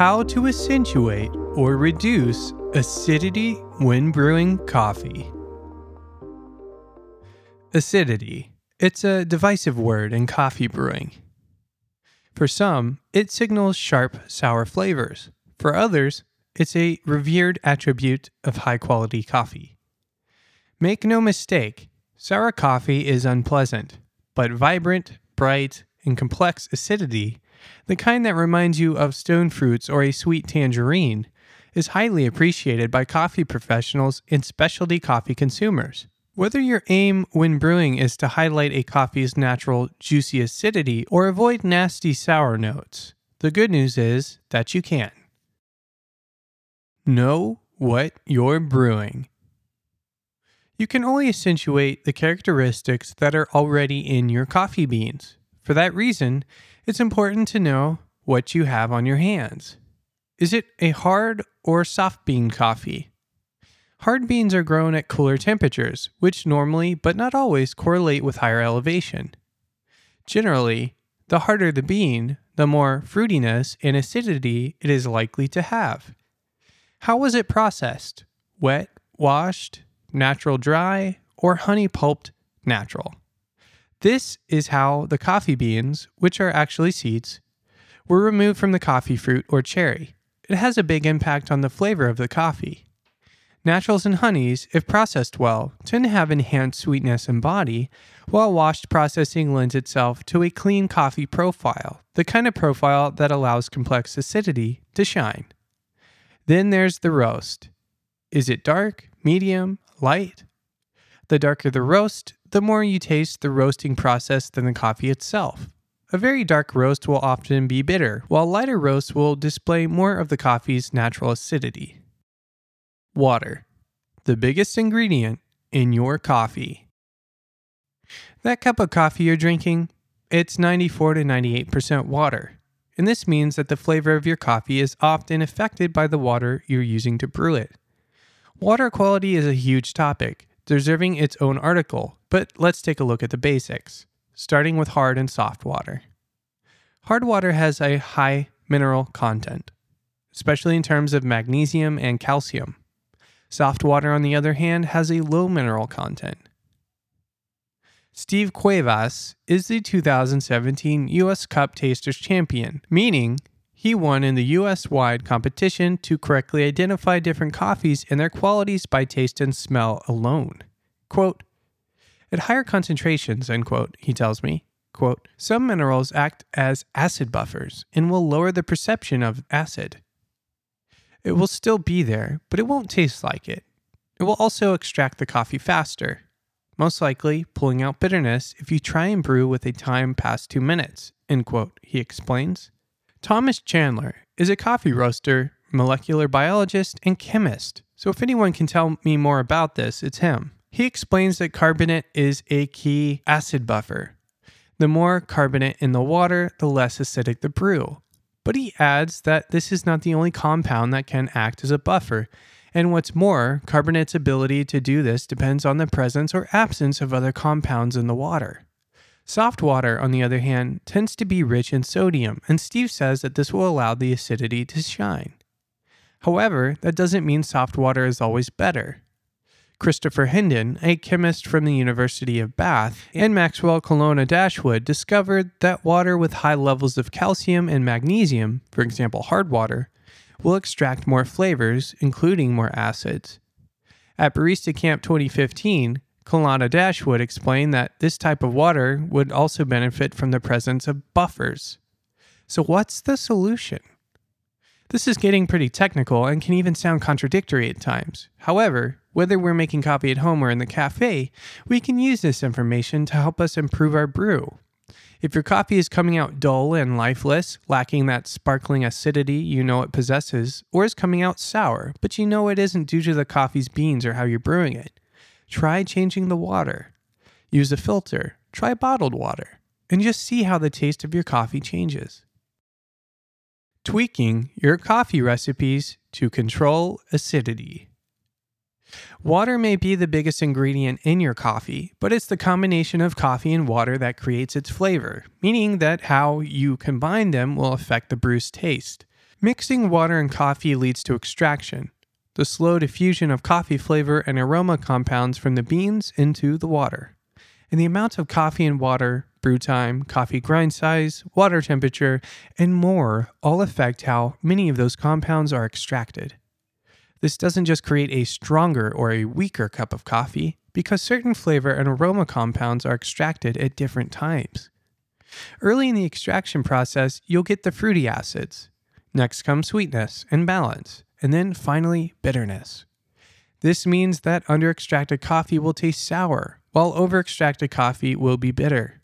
How to accentuate or reduce acidity when brewing coffee. Acidity. It's a divisive word in coffee brewing. For some, it signals sharp, sour flavors. For others, it's a revered attribute of high quality coffee. Make no mistake, sour coffee is unpleasant, but vibrant, bright, and complex acidity, the kind that reminds you of stone fruits or a sweet tangerine, is highly appreciated by coffee professionals and specialty coffee consumers. Whether your aim when brewing is to highlight a coffee's natural juicy acidity or avoid nasty sour notes, the good news is that you can. Know what you're brewing. You can only accentuate the characteristics that are already in your coffee beans. For that reason, it's important to know what you have on your hands. Is it a hard or soft bean coffee? Hard beans are grown at cooler temperatures, which normally, but not always, correlate with higher elevation. Generally, the harder the bean, the more fruitiness and acidity it is likely to have. How was it processed? Wet, washed, natural dry, or honey pulped natural? This is how the coffee beans, which are actually seeds, were removed from the coffee fruit or cherry. It has a big impact on the flavor of the coffee. Naturals and honeys, if processed well, tend to have enhanced sweetness and body, while washed processing lends itself to a clean coffee profile, the kind of profile that allows complex acidity to shine. Then there's the roast. Is it dark, medium, light? The darker the roast, the more you taste the roasting process than the coffee itself. A very dark roast will often be bitter, while lighter roasts will display more of the coffee's natural acidity. Water, the biggest ingredient in your coffee. That cup of coffee you're drinking, it's 94 to 98% water. And this means that the flavor of your coffee is often affected by the water you're using to brew it. Water quality is a huge topic, deserving its own article, but let's take a look at the basics, starting with hard and soft water. Hard water has a high mineral content, especially in terms of magnesium and calcium. Soft water, on the other hand, has a low mineral content. Steve Cuevas is the 2017 U.S. Cup Tasters champion, meaning he won in the US wide competition to correctly identify different coffees and their qualities by taste and smell alone. Quote, At higher concentrations, end quote, he tells me, quote, some minerals act as acid buffers and will lower the perception of acid. It will still be there, but it won't taste like it. It will also extract the coffee faster, most likely pulling out bitterness if you try and brew with a time past two minutes, end quote, he explains. Thomas Chandler is a coffee roaster, molecular biologist, and chemist. So if anyone can tell me more about this, it's him. He explains that carbonate is a key acid buffer. The more carbonate in the water, the less acidic the brew. But he adds that this is not the only compound that can act as a buffer. And what's more, carbonate's ability to do this depends on the presence or absence of other compounds in the water. Soft water, on the other hand, tends to be rich in sodium, and Steve says that this will allow the acidity to shine. However, that doesn't mean soft water is always better. Christopher Hendon, a chemist from the University of Bath, and Maxwell Colonna Dashwood discovered that water with high levels of calcium and magnesium, for example hard water, will extract more flavors, including more acids. At Barista Camp 2015, Colonna Dashwood explained that this type of water would also benefit from the presence of buffers. So, what's the solution? This is getting pretty technical and can even sound contradictory at times. However, whether we're making coffee at home or in the cafe, we can use this information to help us improve our brew. If your coffee is coming out dull and lifeless, lacking that sparkling acidity you know it possesses, or is coming out sour, but you know it isn't due to the coffee's beans or how you're brewing it, try changing the water. Use a filter, try bottled water, and just see how the taste of your coffee changes tweaking your coffee recipes to control acidity. Water may be the biggest ingredient in your coffee, but it's the combination of coffee and water that creates its flavor, meaning that how you combine them will affect the brew's taste. Mixing water and coffee leads to extraction, the slow diffusion of coffee flavor and aroma compounds from the beans into the water. And the amount of coffee and water, brew time, coffee grind size, water temperature, and more all affect how many of those compounds are extracted. This doesn't just create a stronger or a weaker cup of coffee, because certain flavor and aroma compounds are extracted at different times. Early in the extraction process, you'll get the fruity acids. Next comes sweetness and balance, and then finally bitterness. This means that under extracted coffee will taste sour, while over extracted coffee will be bitter.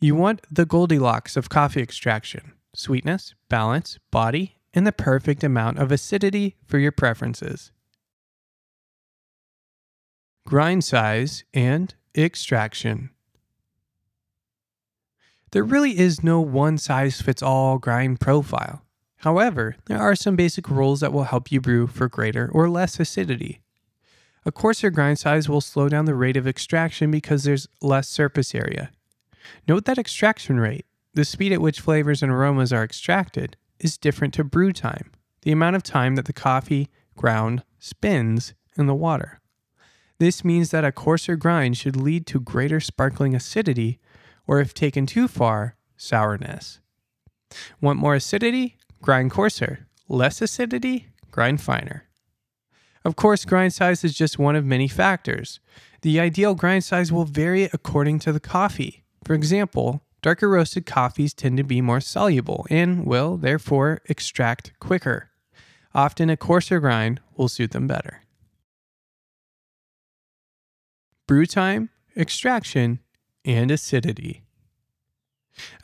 You want the Goldilocks of coffee extraction sweetness, balance, body, and the perfect amount of acidity for your preferences. Grind size and extraction. There really is no one size fits all grind profile. However, there are some basic rules that will help you brew for greater or less acidity. A coarser grind size will slow down the rate of extraction because there's less surface area. Note that extraction rate, the speed at which flavors and aromas are extracted, is different to brew time, the amount of time that the coffee ground spins in the water. This means that a coarser grind should lead to greater sparkling acidity, or if taken too far, sourness. Want more acidity? Grind coarser. Less acidity? Grind finer. Of course, grind size is just one of many factors. The ideal grind size will vary according to the coffee. For example, darker roasted coffees tend to be more soluble and will, therefore, extract quicker. Often, a coarser grind will suit them better. Brew time, extraction, and acidity.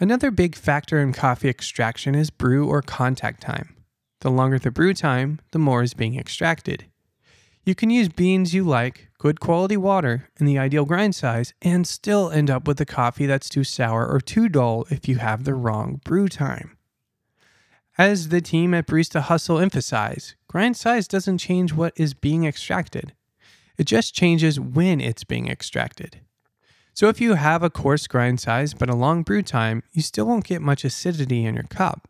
Another big factor in coffee extraction is brew or contact time. The longer the brew time, the more is being extracted. You can use beans you like, good quality water, and the ideal grind size, and still end up with a coffee that's too sour or too dull if you have the wrong brew time. As the team at Barista Hustle emphasize, grind size doesn't change what is being extracted. It just changes when it's being extracted. So if you have a coarse grind size but a long brew time, you still won't get much acidity in your cup.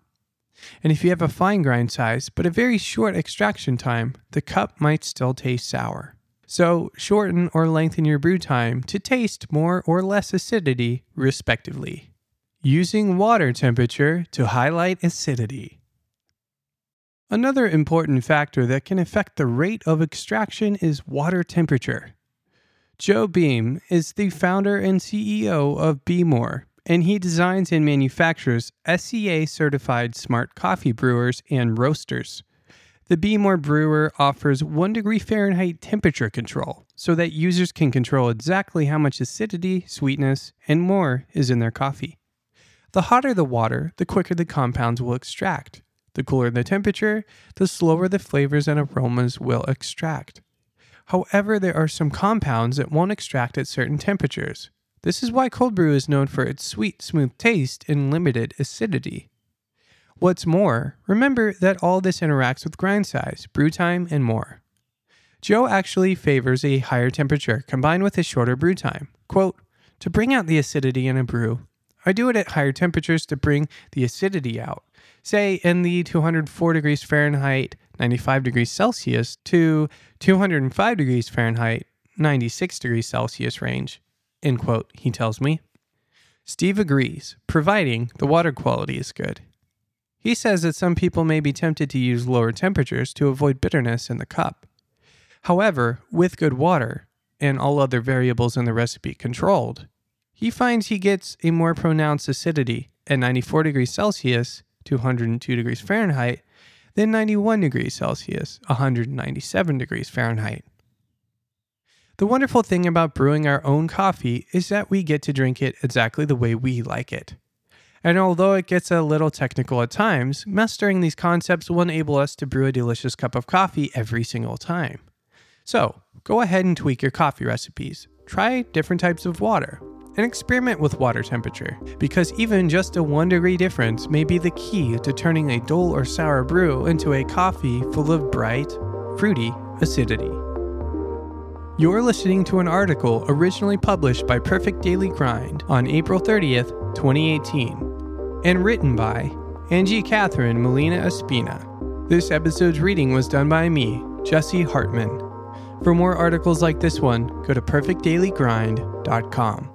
And if you have a fine grind size but a very short extraction time, the cup might still taste sour. So shorten or lengthen your brew time to taste more or less acidity, respectively. Using water temperature to highlight acidity. Another important factor that can affect the rate of extraction is water temperature. Joe Behm is the founder and CEO of Behmor, and he designs and manufactures SCA certified smart coffee brewers and roasters. The Behmor brewer offers 1 degree Fahrenheit temperature control so that users can control exactly how much acidity, sweetness, and more is in their coffee. The hotter the water, the quicker the compounds will extract. The cooler the temperature, the slower the flavors and aromas will extract. However, there are some compounds that won't extract at certain temperatures. This is why cold brew is known for its sweet, smooth taste and limited acidity. What's more, remember that all this interacts with grind size, brew time, and more. Joe actually favors a higher temperature combined with a shorter brew time. Quote, to bring out the acidity in a brew, I do it at higher temperatures to bring the acidity out. Say in the 204 degrees Fahrenheit 95 degrees Celsius to 205 degrees Fahrenheit, 96 degrees Celsius range. End quote, he tells me. Steve agrees, providing the water quality is good. He says that some people may be tempted to use lower temperatures to avoid bitterness in the cup. However, with good water, and all other variables in the recipe controlled, he finds he gets a more pronounced acidity at 94 degrees Celsius, 202 degrees Fahrenheit, then 91 degrees Celsius, 197 degrees Fahrenheit. The wonderful thing about brewing our own coffee is that we get to drink it exactly the way we like it. And although it gets a little technical at times, mastering these concepts will enable us to brew a delicious cup of coffee every single time. So, go ahead and tweak your coffee recipes. Try different types of water and experiment with water temperature, because even just a 1 degree difference may be the key to turning a dull or sour brew into a coffee full of bright, fruity acidity. You're listening to an article originally published by Perfect Daily Grind on April 30th, 2018, and written by Angie Catherine Molina Espina. This episode's reading was done by me, Jesse Hartman. For more articles like this one, go to perfectdailygrind.com.